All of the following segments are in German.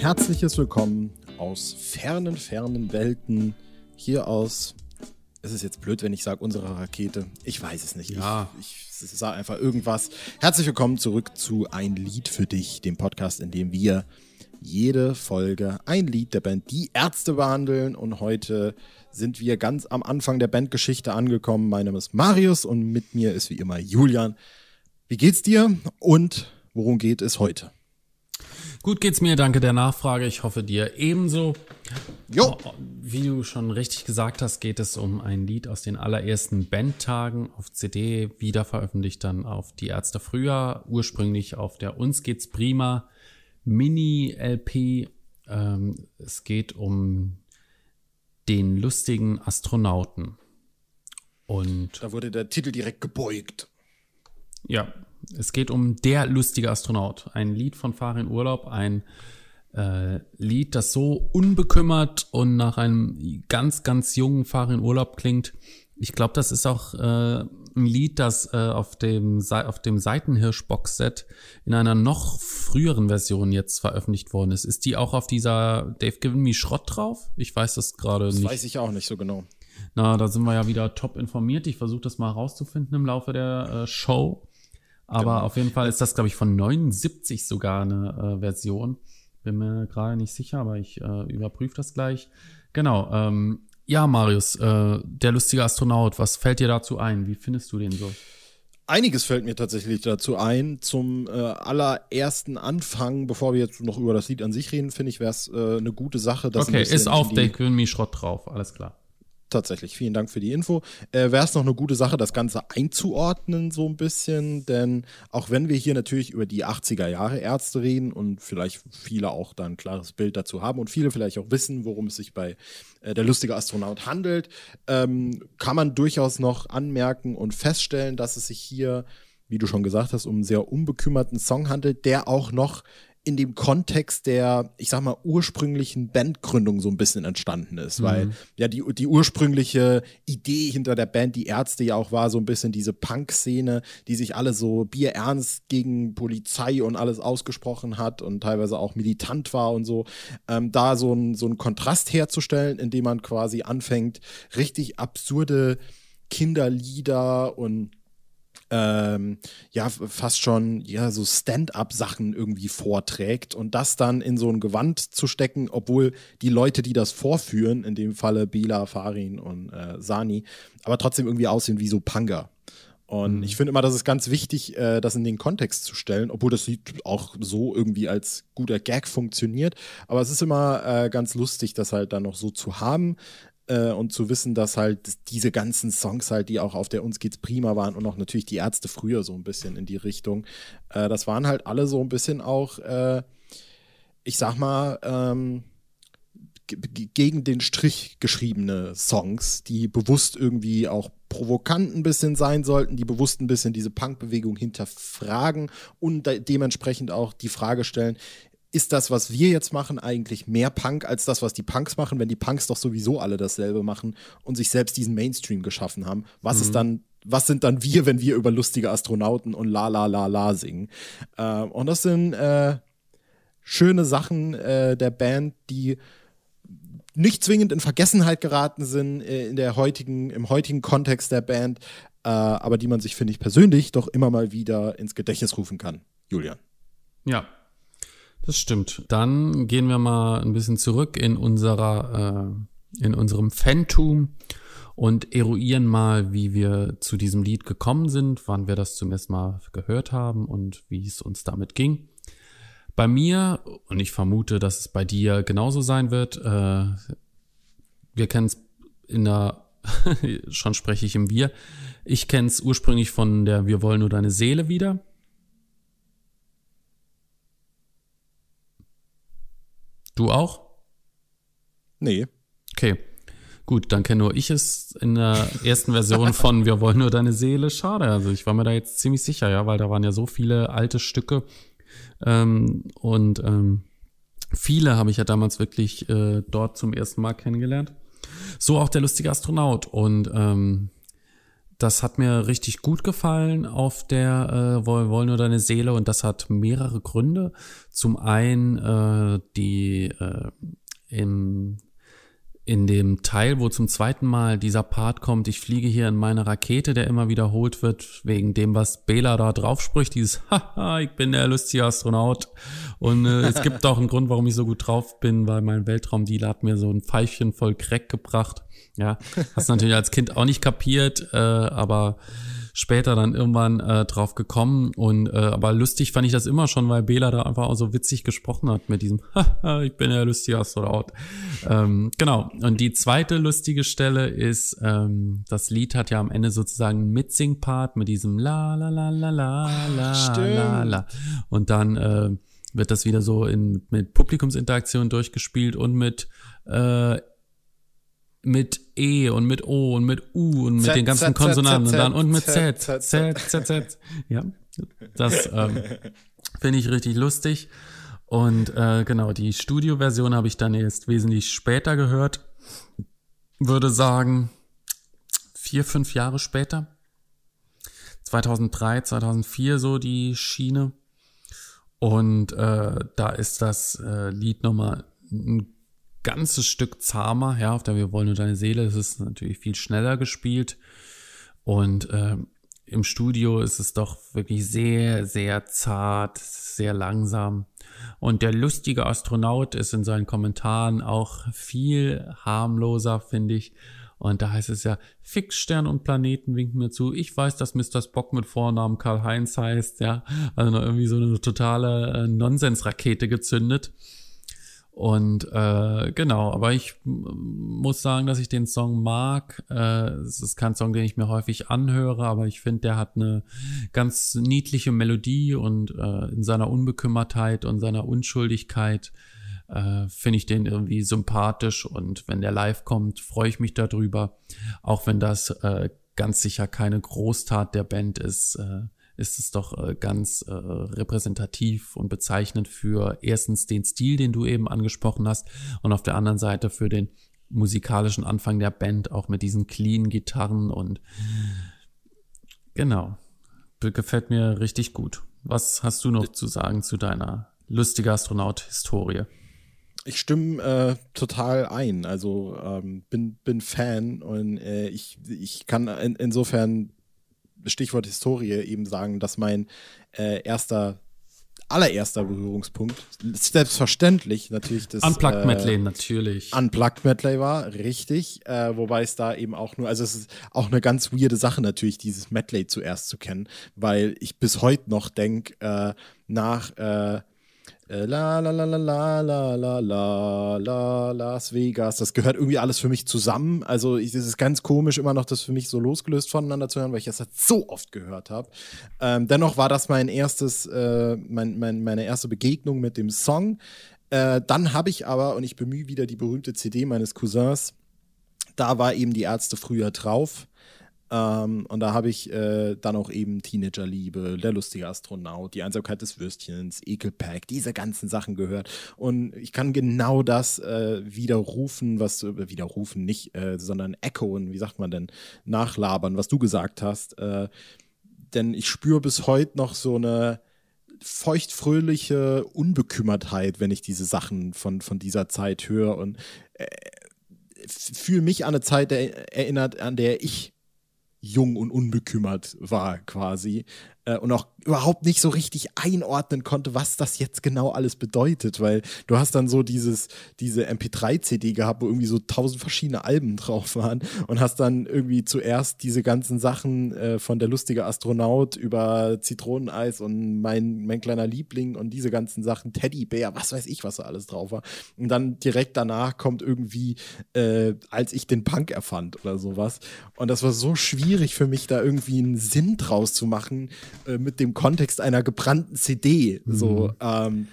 herzliches Willkommen aus fernen, fernen Welten. Hier aus, es ist jetzt blöd, wenn ich sage, unsere Rakete. Ich weiß es nicht. Ja. Ich, ich sage einfach irgendwas. Herzlich willkommen zurück zu Ein Lied für dich, dem Podcast, in dem wir jede Folge ein Lied der Band Die Ärzte behandeln. Und heute sind wir ganz am Anfang der Bandgeschichte angekommen. Mein Name ist Marius und mit mir ist wie immer Julian. Wie geht's dir und worum geht es heute? Gut geht's mir, danke der Nachfrage. Ich hoffe dir ebenso. Jo. Wie du schon richtig gesagt hast, geht es um ein Lied aus den allerersten Bandtagen auf CD, wieder veröffentlicht dann auf Die Ärzte früher, ursprünglich auf der Uns geht's prima Mini-LP. Ähm, es geht um den lustigen Astronauten. Und Da wurde der Titel direkt gebeugt. Ja, es geht um Der lustige Astronaut. Ein Lied von Farin Urlaub, ein äh, Lied, das so unbekümmert und nach einem ganz, ganz jungen Farin Urlaub klingt. Ich glaube, das ist auch äh, ein Lied, das äh, auf dem, auf dem Seitenhirsch-Box-Set in einer noch früheren Version jetzt veröffentlicht worden ist. Ist die auch auf dieser Dave Given Me Schrott drauf? Ich weiß das gerade Das nicht. weiß ich auch nicht so genau. Na, da sind wir ja wieder top informiert. Ich versuche das mal rauszufinden im Laufe der äh, Show. Aber Genau. auf jeden Fall ist das, glaube ich, von 79 sogar eine äh, Version. Bin mir gerade nicht sicher, aber ich äh, überprüfe das gleich. Genau. Ähm, ja, Marius, äh, der lustige Astronaut, was fällt dir dazu ein? Wie findest du den so? Einiges fällt mir tatsächlich dazu ein. Zum äh, allerersten Anfang, bevor wir jetzt noch über das Lied an sich reden, finde ich, wäre es äh, eine gute Sache. dass okay, ist auf in die- Dave Given Me Schrott drauf, alles klar. Tatsächlich, vielen Dank für die Info. Äh, Wäre es noch eine gute Sache, das Ganze einzuordnen, so ein bisschen, denn auch wenn wir hier natürlich über die 80er Jahre Ärzte reden und vielleicht viele auch da ein klares Bild dazu haben und viele vielleicht auch wissen, worum es sich bei äh, der lustige Astronaut handelt, ähm, kann man durchaus noch anmerken und feststellen, dass es sich hier, wie du schon gesagt hast, um einen sehr unbekümmerten Song handelt, der auch noch in dem Kontext der, ich sag mal, ursprünglichen Bandgründung so ein bisschen entstanden ist, weil ja die, die ursprüngliche Idee hinter der Band, die Ärzte ja auch war, so ein bisschen diese Punk-Szene, die sich alle so bierernst gegen Polizei und alles ausgesprochen hat und teilweise auch militant war und so, ähm, da so ein so ein Kontrast herzustellen, indem man quasi anfängt, richtig absurde Kinderlieder und ähm, ja, fast schon, ja, so Stand-up-Sachen irgendwie vorträgt und das dann in so ein Gewand zu stecken, obwohl die Leute, die das vorführen, in dem Falle Bela, Farin und äh, Sani, aber trotzdem irgendwie aussehen wie so Panga. Und ich finde immer, das ist ganz wichtig, äh, das in den Kontext zu stellen, obwohl das Lied auch so irgendwie als guter Gag funktioniert. Aber es ist immer äh, ganz lustig, das halt dann noch so zu haben äh, und zu wissen, dass halt diese ganzen Songs halt, die auch auf der Uns geht's prima waren und auch natürlich die Ärzte früher so ein bisschen in die Richtung, äh, das waren halt alle so ein bisschen auch, äh, ich sag mal, ähm, ge- ge- gegen den Strich geschriebene Songs, die bewusst irgendwie auch provokant ein bisschen sein sollten, die bewusst ein bisschen diese Punkbewegung hinterfragen und de dementsprechend auch die Frage stellen, ist das, was wir jetzt machen, eigentlich mehr Punk als das, was die Punks machen, wenn die Punks doch sowieso alle dasselbe machen und sich selbst diesen Mainstream geschaffen haben? Was ist dann, was sind dann wir, wenn wir über lustige Astronauten und la la la la singen? Äh, und das sind äh, schöne Sachen äh, der Band, die nicht zwingend in Vergessenheit geraten sind äh, in der heutigen, im heutigen Kontext der Band, äh, aber die man sich, finde ich, persönlich doch immer mal wieder ins Gedächtnis rufen kann. Julian. Ja, das stimmt. Dann gehen wir mal ein bisschen zurück in unserer, äh, in unserem Fantum und eruieren mal, wie wir zu diesem Lied gekommen sind, wann wir das zum ersten Mal gehört haben und wie es uns damit ging. Bei mir, und ich vermute, dass es bei dir genauso sein wird, äh, wir kennen es in der, schon spreche ich im Wir, ich kenne es ursprünglich von der Wir wollen nur deine Seele wieder. Du auch? Nee. Okay. Gut, dann kenne nur ich es in der ersten Version von Wir wollen nur deine Seele. Schade. Also ich war mir da jetzt ziemlich sicher, ja, weil da waren ja so viele alte Stücke. Ähm, und ähm, viele habe ich ja damals wirklich äh, dort zum ersten Mal kennengelernt. So auch der lustige Astronaut. Und ähm, das hat mir richtig gut gefallen auf der äh, Woll nur deine Seele und das hat mehrere Gründe. Zum einen äh, die äh, im in dem Teil, wo zum zweiten Mal dieser Part kommt, ich fliege hier in meine Rakete, der immer wiederholt wird, wegen dem, was Bela da drauf spricht, dieses Haha, ich bin der lustige Astronaut. Und äh, es gibt auch einen Grund, warum ich so gut drauf bin, weil mein Weltraumdealer hat mir so ein Pfeifchen voll Crack gebracht. Ja, hast natürlich als Kind auch nicht kapiert, äh, aber später dann irgendwann äh, drauf gekommen. Und äh, aber lustig fand ich das immer schon, weil Bela da einfach auch so witzig gesprochen hat mit diesem ich bin ja lustig Astronaut. Ähm, genau. Und die zweite lustige Stelle ist, ähm, das Lied hat ja am Ende sozusagen einen Mitsing-Part mit diesem La la la la la la la la. Und dann äh, wird das wieder so in, mit Publikumsinteraktion durchgespielt und mit äh, mit E und mit O und mit U und mit Z, den ganzen Z, Konsonanten Z, und dann und mit Z, Z, Z, Z, Z. Ja, das ähm, finde ich richtig lustig. Und äh, genau, die Studioversion habe ich dann erst wesentlich später gehört. Würde sagen, vier, fünf Jahre später. 2003, 2004 so die Schiene. Und äh, da ist das äh, Lied nochmal ein ganzes Stück zahmer, ja, auf der Wir wollen nur deine Seele. Es ist natürlich viel schneller gespielt. Und äh, im Studio ist es doch wirklich sehr, sehr zart, sehr langsam. Und der lustige Astronaut ist in seinen Kommentaren auch viel harmloser, finde ich. Und da heißt es ja, Fixstern und Planeten winken mir zu. Ich weiß, dass Mr. Spock mit Vornamen Karl-Heinz heißt, ja. Also noch irgendwie so eine totale äh, Nonsensrakete gezündet. Und äh, genau, aber ich muss sagen, dass ich den Song mag. Äh, es ist kein Song, den ich mir häufig anhöre, aber ich finde, der hat eine ganz niedliche Melodie und äh, in seiner Unbekümmertheit und seiner Unschuldigkeit äh, finde ich den irgendwie sympathisch und wenn der live kommt, freue ich mich darüber, auch wenn das äh, ganz sicher keine Großtat der Band ist. Äh, ist es doch äh, ganz äh, repräsentativ und bezeichnend für erstens den Stil, den du eben angesprochen hast, und auf der anderen Seite für den musikalischen Anfang der Band, auch mit diesen clean Gitarren und genau. Gefällt mir richtig gut. Was hast du noch zu sagen zu deiner lustige Astronaut-Historie? Ich stimme äh, total ein. Also ähm, bin, bin Fan und äh, ich, ich kann in, insofern Stichwort Historie eben sagen, dass mein äh, erster allererster Berührungspunkt selbstverständlich natürlich das Unplugged äh, Medley natürlich. Unplugged Medley war richtig äh, wobei es da eben auch nur also es ist auch eine ganz weirde Sache natürlich dieses Medley zuerst zu kennen weil ich bis heute noch denke äh, nach äh, la la la la la la la la la Las Vegas. Das gehört irgendwie alles für mich zusammen. Also es ist ganz komisch, immer noch das für mich so losgelöst voneinander zu hören, weil ich das halt so oft gehört habe. Ähm, dennoch war das mein erstes, äh, mein, mein, meine erste Begegnung mit dem Song. Äh, dann habe ich aber, und ich bemühe wieder die berühmte CD meines Cousins, da war eben die Ärzte früher drauf. Ähm, und da habe ich äh, dann auch eben Teenagerliebe, der lustige Astronaut, die Einsamkeit des Würstchens, Ekelpack, diese ganzen Sachen gehört. Und ich kann genau das äh, widerrufen, was äh, widerrufen nicht, äh, sondern echoen, wie sagt man denn, nachlabern, was du gesagt hast. Äh, denn ich spüre bis heute noch so eine feuchtfröhliche Unbekümmertheit, wenn ich diese Sachen von, von dieser Zeit höre und äh, fühle mich an eine Zeit erinnert, an der ich jung und unbekümmert war quasi äh, und auch überhaupt nicht so richtig einordnen konnte, was das jetzt genau alles bedeutet, weil du hast dann so dieses, diese MP3-CD gehabt, wo irgendwie so tausend verschiedene Alben drauf waren und hast dann irgendwie zuerst diese ganzen Sachen äh, von der lustige Astronaut über Zitroneneis und mein, mein kleiner Liebling und diese ganzen Sachen, Teddybär, was weiß ich, was da alles drauf war. Und dann direkt danach kommt irgendwie, äh, als ich den Punk erfand oder sowas. Und das war so schwierig für mich, da irgendwie einen Sinn draus zu machen, äh, mit dem Kontext einer gebrannten CD. Mhm. So, ähm,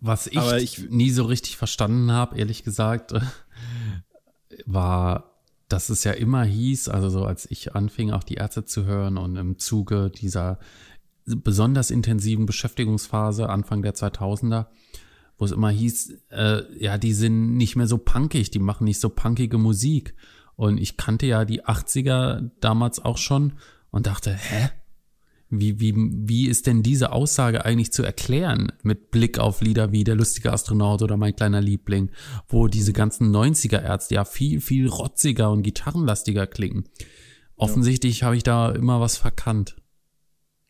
Was ich, ich, nie so richtig verstanden habe, ehrlich gesagt, war, dass es ja immer hieß, also so als ich anfing, auch die Ärzte zu hören und im Zuge dieser besonders intensiven Beschäftigungsphase Anfang der 2000er, wo es immer hieß, äh, ja, die sind nicht mehr so punkig, die machen nicht so punkige Musik. Und ich kannte ja die 80er damals auch schon und dachte, hä? Wie, wie, wie ist denn diese Aussage eigentlich zu erklären mit Blick auf Lieder wie Der lustige Astronaut oder Mein kleiner Liebling, wo diese ganzen 90er Ärzte ja viel, viel rotziger und gitarrenlastiger klingen. Offensichtlich ja. habe ich da immer was verkannt.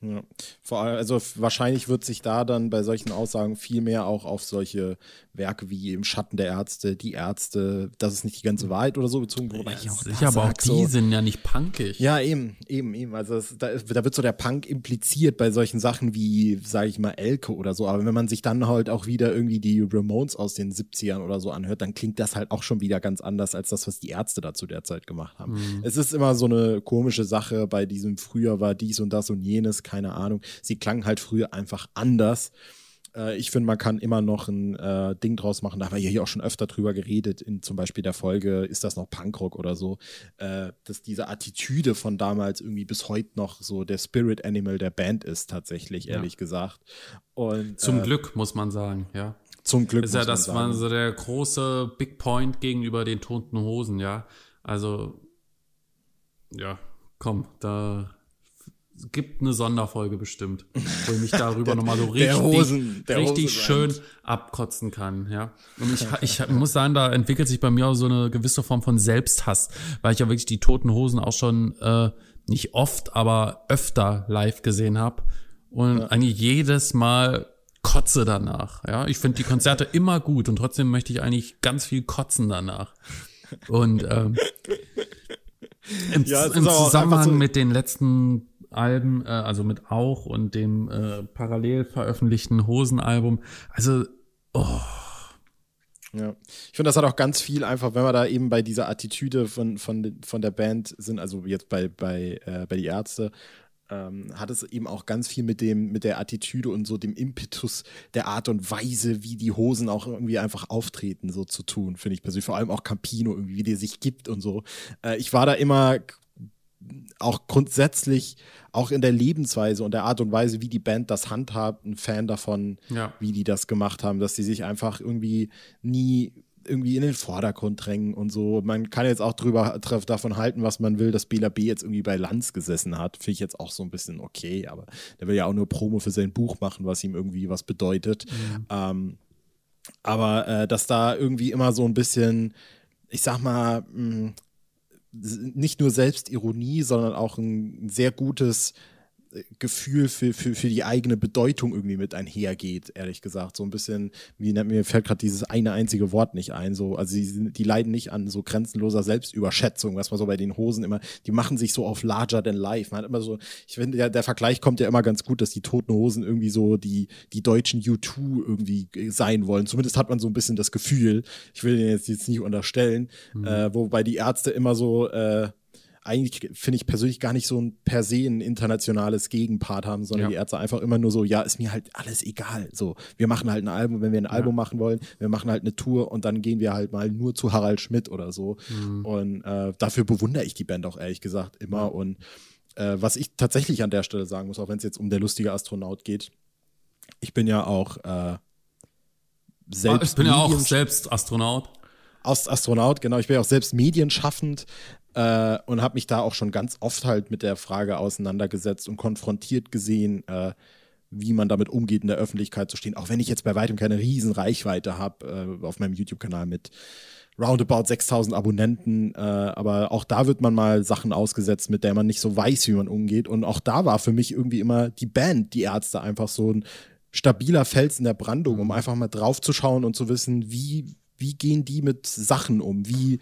Ja. Vor allem, also wahrscheinlich wird sich da dann bei solchen Aussagen viel mehr auch auf solche Werke wie im Schatten der Ärzte, die Ärzte, das ist nicht die ganze Wahrheit oder so bezogen, wobei ja, ich auch sicher, aber auch die so, sind ja nicht punkig. Ja, eben, eben, eben. Also es, da, da, wird so der Punk impliziert bei solchen Sachen wie, sage ich mal, Elke oder so. Aber wenn man sich dann halt auch wieder irgendwie die Ramones aus den 70ern oder so anhört, dann klingt das halt auch schon wieder ganz anders als das, was die Ärzte da zu der Zeit gemacht haben. Mhm. Es ist immer so eine komische Sache bei diesem früher war dies und das und jenes keine Ahnung. Sie klangen halt früher einfach anders. Äh, ich finde, man kann immer noch ein äh, Ding draus machen. Da haben wir hier auch schon öfter drüber geredet, in zum Beispiel der Folge, ist das noch Punkrock oder so, äh, dass diese Attitüde von damals irgendwie bis heute noch so der Spirit Animal der Band ist, tatsächlich, ehrlich ja. gesagt. Und, Zum äh, Glück, muss man sagen, ja. Zum Glück. Ist ja das war so der große Big Point gegenüber den toten Hosen, ja. Also, ja, komm, da gibt eine Sonderfolge bestimmt, wo ich mich darüber nochmal so richtig, Hosen, richtig schön abkotzen kann, ja. Und ich, ich muss sagen, da entwickelt sich bei mir auch so eine gewisse Form von Selbsthass, weil ich ja wirklich die Toten Hosen auch schon äh, nicht oft, aber öfter live gesehen habe und ja. eigentlich jedes Mal kotze danach, ja. Ich finde die Konzerte immer gut und trotzdem möchte ich eigentlich ganz viel kotzen danach. Und ähm, im, ja, im Zusammenhang so mit den letzten Alben, äh, also mit Auch und dem äh, parallel veröffentlichten Hosenalbum. Also, oh. Ja, ich finde, das hat auch ganz viel einfach, wenn wir da eben bei dieser Attitüde von, von, von der Band sind, also jetzt bei, bei, äh, bei die Ärzte, ähm, hat es eben auch ganz viel mit dem, mit der Attitüde und so dem Impetus der Art und Weise, wie die Hosen auch irgendwie einfach auftreten, so zu tun, finde ich persönlich. Vor allem auch Campino, irgendwie, wie der sich gibt und so. Äh, ich war da immer auch grundsätzlich auch in der Lebensweise und der Art und Weise, wie die Band das handhabt, ein Fan davon, ja. wie die das gemacht haben, dass sie sich einfach irgendwie nie irgendwie in den Vordergrund drängen und so. Man kann jetzt auch drüber davon halten, was man will, dass Bela B jetzt irgendwie bei Lanz gesessen hat. Finde ich jetzt auch so ein bisschen okay, aber der will ja auch nur Promo für sein Buch machen, was ihm irgendwie was bedeutet. Mhm. Ähm, aber äh, dass da irgendwie immer so ein bisschen, ich sag mal, mh, hm, nicht nur Selbstironie, sondern auch ein sehr gutes Gefühl für, für, für die eigene Bedeutung irgendwie mit einhergeht, ehrlich gesagt. So ein bisschen, wie mir fällt gerade dieses eine einzige Wort nicht ein. So, also die, die leiden nicht an so grenzenloser Selbstüberschätzung, was man so bei den Hosen immer, die machen sich so auf larger than life. Man hat immer so, ich finde, der, der Vergleich kommt ja immer ganz gut, dass die toten Hosen irgendwie so die, die deutschen U2 irgendwie sein wollen. Zumindest hat man so ein bisschen das Gefühl. Ich will den jetzt, jetzt nicht unterstellen, mhm. äh, wobei die Ärzte immer so, äh, eigentlich finde ich persönlich gar nicht so ein per se ein internationales Gegenpart haben, sondern ja. die Ärzte einfach immer nur so, ja, ist mir halt alles egal. So, wir machen halt ein Album, wenn wir ein Album machen wollen, wir machen halt eine Tour und dann gehen wir halt mal nur zu Harald Schmidt oder so. Mhm. Und äh, dafür bewundere ich die Band auch ehrlich gesagt immer. Ja. Und äh, was ich tatsächlich an der Stelle sagen muss, auch wenn es jetzt um der lustige Astronaut geht, ich bin ja auch äh, selbst. Ich bin ja auch selbst Astronaut. Astronaut, genau. Ich bin ja auch selbst medienschaffend äh, und habe mich da auch schon ganz oft halt mit der Frage auseinandergesetzt und konfrontiert gesehen, äh, wie man damit umgeht, in der Öffentlichkeit zu stehen. Auch wenn ich jetzt bei weitem keine riesen Reichweite habe äh, auf meinem YouTube-Kanal mit roundabout 6000 Abonnenten. Äh, aber auch da wird man mal Sachen ausgesetzt, mit der man nicht so weiß, wie man umgeht. Und auch da war für mich irgendwie immer die Band, die Ärzte, einfach so ein stabiler Fels in der Brandung, um einfach mal drauf zu schauen und zu wissen, wie, wie gehen die mit Sachen um? Wie,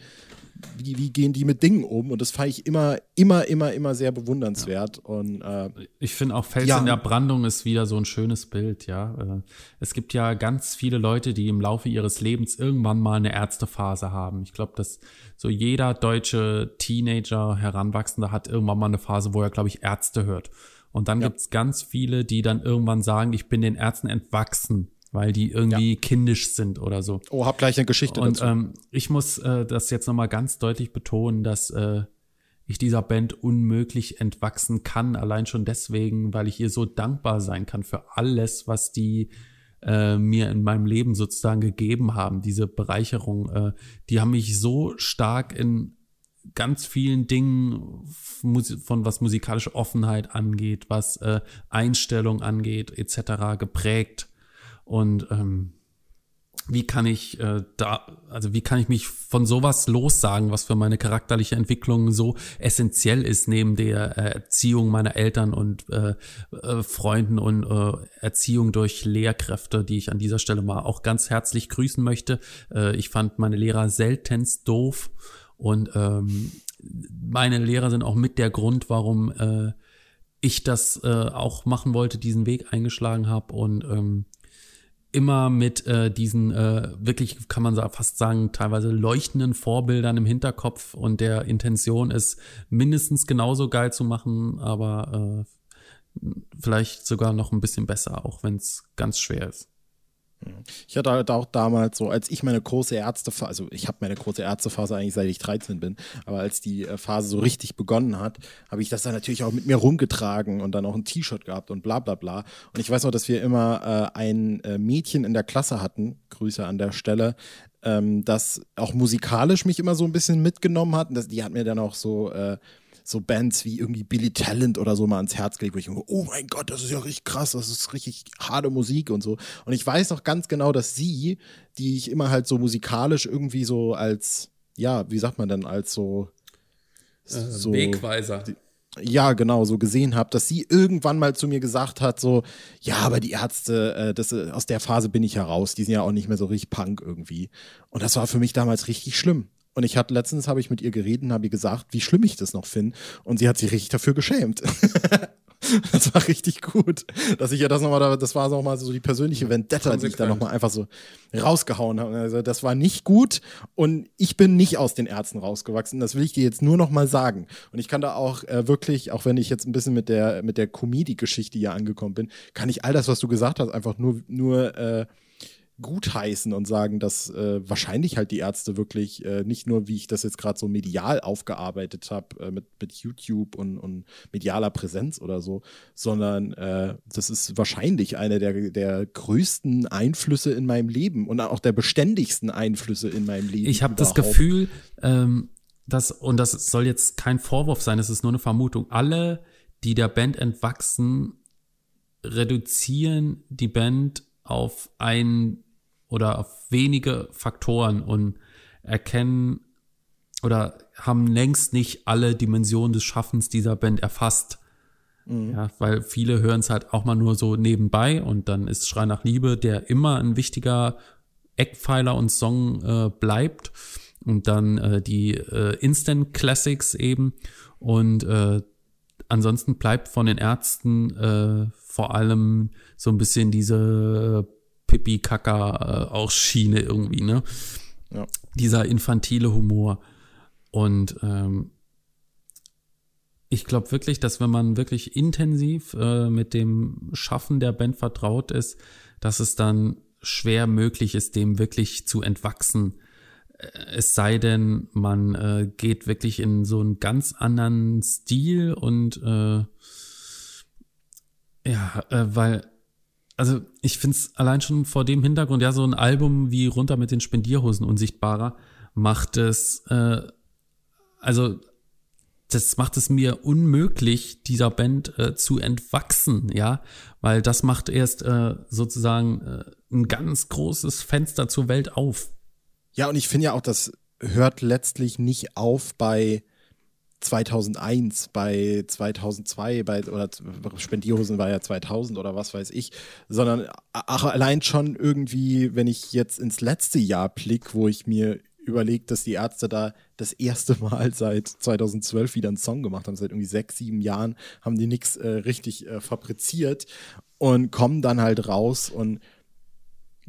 wie, wie gehen die mit Dingen um? Und das fand ich immer, immer, immer, immer sehr bewundernswert. Ja. Und äh, ich finde auch Fels ja. in der Brandung ist wieder so ein schönes Bild, ja. Äh, es gibt ja ganz viele Leute, die im Laufe ihres Lebens irgendwann mal eine Ärztephase haben. Ich glaube, dass so jeder deutsche Teenager, Heranwachsende hat irgendwann mal eine Phase, wo er, glaube ich, Ärzte hört. Und dann ja. gibt's ganz viele, die dann irgendwann sagen, ich bin den Ärzten entwachsen weil die irgendwie ja. kindisch sind oder so. Oh, hab gleich eine Geschichte Und dazu. Ähm, ich muss äh, das jetzt nochmal ganz deutlich betonen, dass äh, ich dieser Band unmöglich entwachsen kann, allein schon deswegen, weil ich ihr so dankbar sein kann für alles, was die äh, mir in meinem Leben sozusagen gegeben haben, diese Bereicherung, äh, die haben mich so stark in ganz vielen Dingen von was musikalische Offenheit angeht, was äh, Einstellung angeht, etc. geprägt. Und ähm, wie kann ich äh, da, also wie kann ich mich von sowas lossagen, was für meine charakterliche Entwicklung so essentiell ist, neben der äh, Erziehung meiner Eltern und äh, äh, Freunden und äh, Erziehung durch Lehrkräfte, die ich an dieser Stelle mal auch ganz herzlich grüßen möchte. Äh, ich fand meine Lehrer seltenst doof und ähm, meine Lehrer sind auch mit der Grund, warum äh, ich das äh, auch machen wollte, diesen Weg eingeschlagen habe und ähm, immer mit äh, diesen äh, wirklich, kann man fast sagen, teilweise leuchtenden Vorbildern im Hinterkopf und der Intention ist mindestens genauso geil zu machen, aber äh, vielleicht sogar noch ein bisschen besser, auch wenn es ganz schwer ist. Ich hatte halt auch damals so, als ich meine große Ärztephase, also ich habe meine große Ärztephase eigentlich seit ich 13 bin, aber als die äh, Phase so richtig begonnen hat, habe ich das dann natürlich auch mit mir rumgetragen und dann auch ein T-Shirt gehabt und bla bla bla. Und ich weiß noch, dass wir immer äh, ein äh, Mädchen in der Klasse hatten, Grüße an der Stelle, ähm, das auch musikalisch mich immer so ein bisschen mitgenommen hat. Das, die hat mir dann auch so äh, so Bands wie irgendwie Billy Talent oder so mal ans Herz gelegt, wo ich denke, oh mein Gott, das ist ja richtig krass, das ist richtig harte Musik und so. Und ich weiß noch ganz genau, dass sie, die ich immer halt so musikalisch irgendwie so als, ja, wie sagt man denn, als so, äh, so Wegweiser. Die, ja, genau, so gesehen habe, dass sie irgendwann mal zu mir gesagt hat, so, ja, aber die Ärzte, äh, das, äh, aus der Phase bin ich heraus, die sind ja auch nicht mehr so richtig Punk irgendwie. Und das war für mich damals richtig schlimm. Und ich hatte letztens habe ich mit ihr geredet und habe ihr gesagt, wie schlimm ich das noch finde. Und sie hat sich richtig dafür geschämt. das war richtig gut, dass ich ja das nochmal, das war nochmal so die persönliche Vendetta, die ich da nochmal einfach so rausgehauen habe. Also das war nicht gut und ich bin nicht aus den Ärzten rausgewachsen. Das will ich dir jetzt nur nochmal sagen. Und ich kann da auch äh, wirklich, auch wenn ich jetzt ein bisschen mit der mit der Comedy-Geschichte hier angekommen bin, kann ich all das, was du gesagt hast, einfach nur nur äh, gutheißen und sagen, dass äh, wahrscheinlich halt die Ärzte wirklich äh, nicht nur, wie ich das jetzt gerade so medial aufgearbeitet habe, äh, mit, mit YouTube und, und medialer Präsenz oder so, sondern äh, das ist wahrscheinlich einer der, der größten Einflüsse in meinem Leben und auch der beständigsten Einflüsse in meinem Leben. Ich habe das Gefühl, ähm, dass, und das soll jetzt kein Vorwurf sein, es ist nur eine Vermutung, alle, die der Band entwachsen, reduzieren die Band auf ein oder auf wenige Faktoren und erkennen oder haben längst nicht alle Dimensionen des Schaffens dieser Band erfasst. Mhm. Ja, weil viele hören es halt auch mal nur so nebenbei und dann ist Schrei nach Liebe, der immer ein wichtiger Eckpfeiler und Song äh, bleibt. Und dann äh, die äh, Instant Classics eben. Und äh, ansonsten bleibt von den Ärzten äh, vor allem so ein bisschen diese Pipi Kaka äh, auch Schiene irgendwie, ne? Ja. Dieser infantile Humor. Und ähm, ich glaube wirklich, dass wenn man wirklich intensiv äh, mit dem Schaffen der Band vertraut ist, dass es dann schwer möglich ist, dem wirklich zu entwachsen. Äh, es sei denn, man äh, geht wirklich in so einen ganz anderen Stil und äh, ja, äh, weil also ich finde es allein schon vor dem Hintergrund, ja, so ein Album wie Runter mit den Spendierhosen unsichtbarer macht es, äh, also das macht es mir unmöglich, dieser Band äh, zu entwachsen, ja, weil das macht erst äh, sozusagen äh, ein ganz großes Fenster zur Welt auf. Ja, und ich finde ja auch, das hört letztlich nicht auf bei 2001, bei 2002, bei, oder Spendierhosen war ja 2000 oder was weiß ich, sondern ach, allein schon irgendwie, wenn ich jetzt ins letzte Jahr blick, wo ich mir überlege, dass die Ärzte da das erste Mal seit 2012 wieder einen Song gemacht haben, seit irgendwie sechs, sieben Jahren haben die nichts äh, richtig äh, fabriziert und kommen dann halt raus und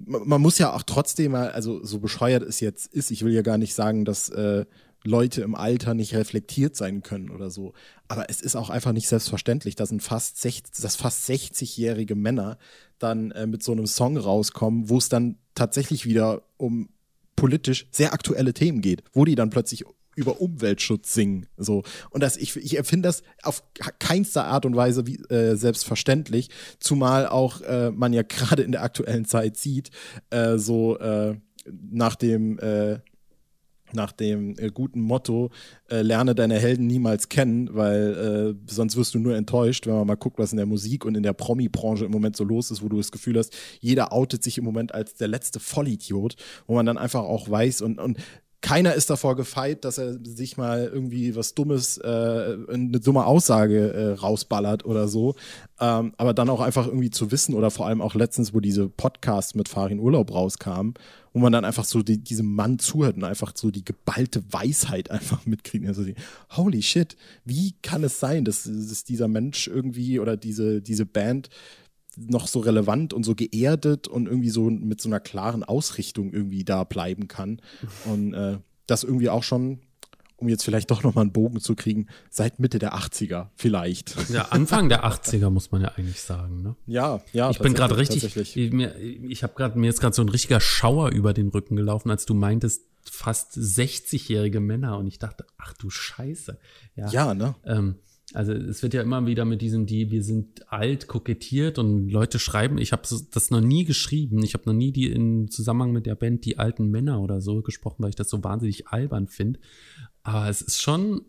man muss ja auch trotzdem mal, also so bescheuert es jetzt ist, ich will ja gar nicht sagen, dass äh, Leute im Alter nicht reflektiert sein können oder so. Aber es ist auch einfach nicht selbstverständlich, dass, ein fast 60, dass fast 60-jährige Männer dann äh, mit so einem Song rauskommen, wo es dann tatsächlich wieder um politisch sehr aktuelle Themen geht, wo die dann plötzlich über Umweltschutz singen. So. Und das, ich, ich empfinde das auf keinster Art und Weise wie, äh, selbstverständlich, zumal auch äh, man ja gerade in der aktuellen Zeit sieht, äh, so äh, nach dem äh, nach dem äh, guten Motto, äh, lerne deine Helden niemals kennen, weil äh, sonst wirst du nur enttäuscht, wenn man mal guckt, was in der Musik und in der Promi-Branche im Moment so los ist, wo du das Gefühl hast, jeder outet sich im Moment als der letzte Vollidiot, wo man dann einfach auch weiß und, und keiner ist davor gefeit, dass er sich mal irgendwie was Dummes, äh, eine dumme Aussage äh, rausballert oder so. Ähm, aber dann auch einfach irgendwie zu wissen oder vor allem auch letztens, wo diese Podcasts mit Farin Urlaub rauskamen, wo man dann einfach so die, diesem Mann zuhört und einfach so die geballte Weisheit einfach mitkriegt. Also holy shit, wie kann es sein, dass, dass dieser Mensch irgendwie oder diese, diese Band noch so relevant und so geerdet und irgendwie so mit so einer klaren Ausrichtung irgendwie da bleiben kann. Und äh, das irgendwie auch schon, um jetzt vielleicht doch nochmal einen Bogen zu kriegen, seit Mitte der 80er vielleicht. Ja, Anfang der 80er muss man ja eigentlich sagen. Ne? Ja, ja. Ich bin gerade richtig, mir, ich habe gerade, mir ist gerade so ein richtiger Schauer über den Rücken gelaufen, als du meintest, fast 60-jährige Männer und ich dachte, ach du Scheiße. Ja, ja ne? Ähm, also es wird ja immer wieder mit diesem, die wir sind alt kokettiert und Leute schreiben, ich habe das noch nie geschrieben, ich habe noch nie die in Zusammenhang mit der Band die alten Männer oder so gesprochen, weil ich das so wahnsinnig albern finde. Aber es ist schon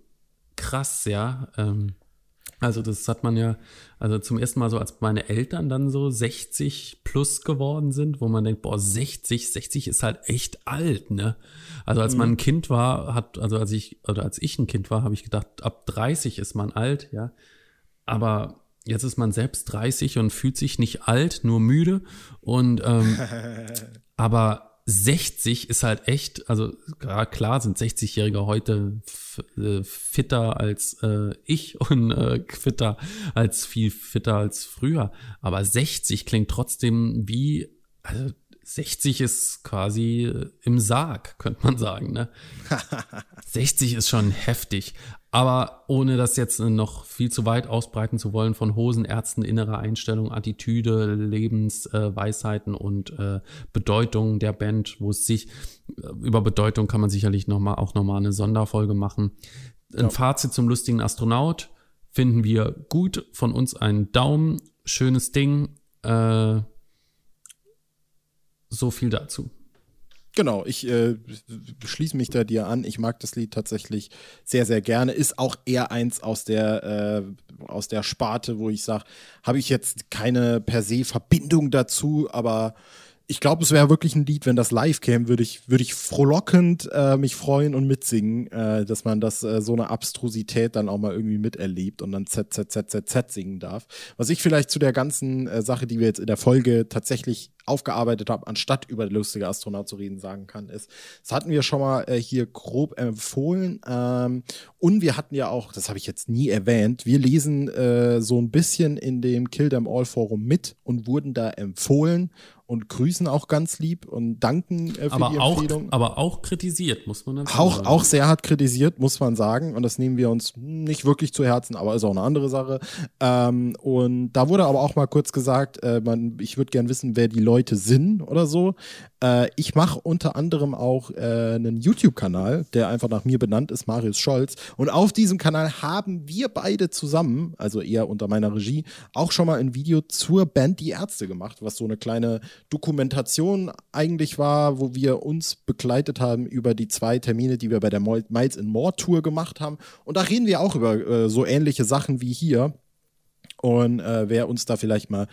krass, ja. Ähm, also das hat man ja, also zum ersten Mal so, als meine Eltern dann so 60 plus geworden sind, wo man denkt, boah, 60, 60 ist halt echt alt, ne? Also als mhm. man ein Kind war, hat, also als ich, oder als ich ein Kind war, habe ich gedacht, ab 30 ist man alt, ja. Aber jetzt ist man selbst 30 und fühlt sich nicht alt, nur müde. Und ähm, aber 60 ist halt echt, also klar sind 60-Jährige heute äh, fitter als äh, ich und äh, fitter als viel fitter als früher. Aber 60 klingt trotzdem wie, also 60 ist quasi äh, im Sarg, könnte man sagen. Ne? 60 ist schon heftig. Aber ohne das jetzt noch viel zu weit ausbreiten zu wollen von Hosen, Ärzten, innerer Einstellung, Attitüde, Lebensweisheiten äh, und äh, Bedeutung der Band, wo es sich äh, über Bedeutung kann man sicherlich noch mal auch nochmal eine Sonderfolge machen. Ein ja. Fazit zum lustigen Astronaut finden wir gut. Von uns einen Daumen, schönes Ding. Äh, so viel dazu. Genau, ich äh, schließe mich da dir an. Ich mag das Lied tatsächlich sehr, sehr gerne. Ist auch eher eins aus der, äh, aus der Sparte, wo ich sage, habe ich jetzt keine per se Verbindung dazu, aber ich glaube, es wäre wirklich ein Lied, wenn das live käme, würde ich, würde ich frohlockend äh, mich freuen und mitsingen, äh, dass man das äh, so eine Abstrusität dann auch mal irgendwie miterlebt und dann Z, Z, Z, Z, Z singen darf. Was ich vielleicht zu der ganzen äh, Sache, die wir jetzt in der Folge tatsächlich aufgearbeitet haben, anstatt über lustige Astronaut zu reden, sagen kann, ist, das hatten wir schon mal äh, hier grob empfohlen. Ähm, und wir hatten ja auch, das habe ich jetzt nie erwähnt, wir lesen äh, so ein bisschen in dem Kill Them All Forum mit und wurden da empfohlen und grüßen auch ganz lieb und danken äh, für aber die Empfehlung. Auch, aber auch kritisiert, muss man dann auch, sagen. Auch sehr hart kritisiert, muss man sagen. Und das nehmen wir uns nicht wirklich zu Herzen, aber ist auch eine andere Sache. Ähm, und da wurde aber auch mal kurz gesagt, äh, man, ich würde gern wissen, wer die Leute sind oder so. Äh, ich mache unter anderem auch äh, einen YouTube-Kanal, der einfach nach mir benannt ist, Marius Scholz. Und auf diesem Kanal haben wir beide zusammen, also eher unter meiner Regie, auch schon mal ein Video zur Band Die Ärzte gemacht, was so eine kleine Dokumentation eigentlich war, wo wir uns begleitet haben über die zwei Termine, die wir bei der Miles in More Tour gemacht haben. Und da reden wir auch über äh, so ähnliche Sachen wie hier. Und äh, wer uns da vielleicht mal,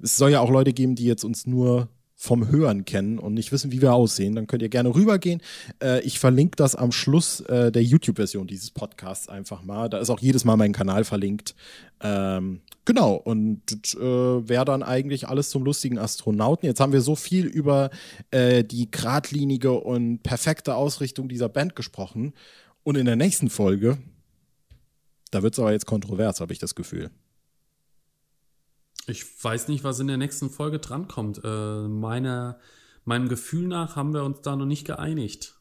es soll ja auch Leute geben, die jetzt uns nur vom Hören kennen und nicht wissen, wie wir aussehen, dann könnt ihr gerne rübergehen. Äh, ich verlinke das am Schluss äh, der YouTube-Version dieses Podcasts einfach mal. Da ist auch jedes Mal mein Kanal verlinkt. Ähm, genau, und äh, wäre dann eigentlich alles zum lustigen Astronauten. Jetzt haben wir so viel über äh, die geradlinige und perfekte Ausrichtung dieser Band gesprochen. Und in der nächsten Folge, da wird es aber jetzt kontrovers, habe ich das Gefühl. Ich weiß nicht, was in der nächsten Folge drankommt. Äh, meine, meinem Gefühl nach haben wir uns da noch nicht geeinigt.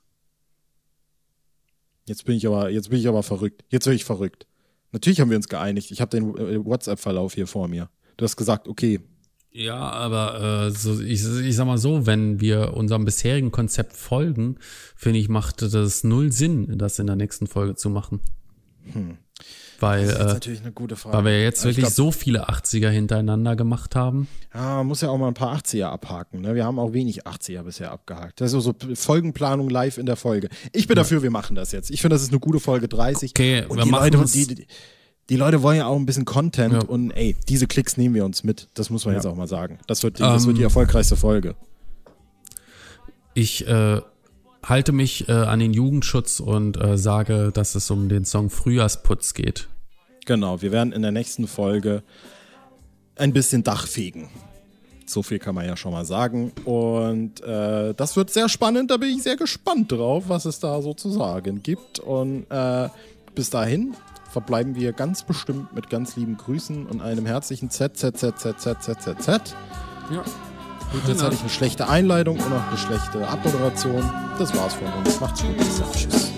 Jetzt bin ich aber, jetzt bin ich aber verrückt. Jetzt bin ich verrückt. Natürlich haben wir uns geeinigt. Ich habe den äh, WhatsApp-Verlauf hier vor mir. Du hast gesagt, okay. Ja, aber äh, so, ich, ich sag mal so, wenn wir unserem bisherigen Konzept folgen, finde ich, macht das null Sinn, das in der nächsten Folge zu machen. Hm. Weil, Das ist jetzt äh, natürlich eine gute Frage. weil wir jetzt wirklich glaub, so viele 80er hintereinander gemacht haben. Ja, man muss ja auch mal ein paar 80er abhaken. Ne? Wir haben auch wenig 80er bisher abgehakt. Das ist so so Folgenplanung live in der Folge. Ich bin dafür, wir machen das jetzt. Ich finde, das ist eine gute Folge 30. Okay, und wir die machen Leute, die, die, die Leute wollen ja auch ein bisschen Content Ja. und ey, diese Klicks nehmen wir uns mit. Das muss man jetzt auch mal sagen. Das wird, die, das Ähm, wird die erfolgreichste Folge. Ich äh, halte mich äh, an den Jugendschutz und äh, sage, dass es um den Song Frühjahrsputz geht. Genau, wir werden in der nächsten Folge ein bisschen Dach fegen. So viel kann man ja schon mal sagen. Und äh, das wird sehr spannend. Da bin ich sehr gespannt drauf, was es da so zu sagen gibt. Und äh, bis dahin verbleiben wir ganz bestimmt mit ganz lieben Grüßen und einem herzlichen Z, Z, Z, Z, Z, Z, Z, Z. Ja. Jetzt hatte ich eine schlechte Einleitung und noch eine schlechte Abmoderation. Das war's von uns. Macht's gut. Tschüss.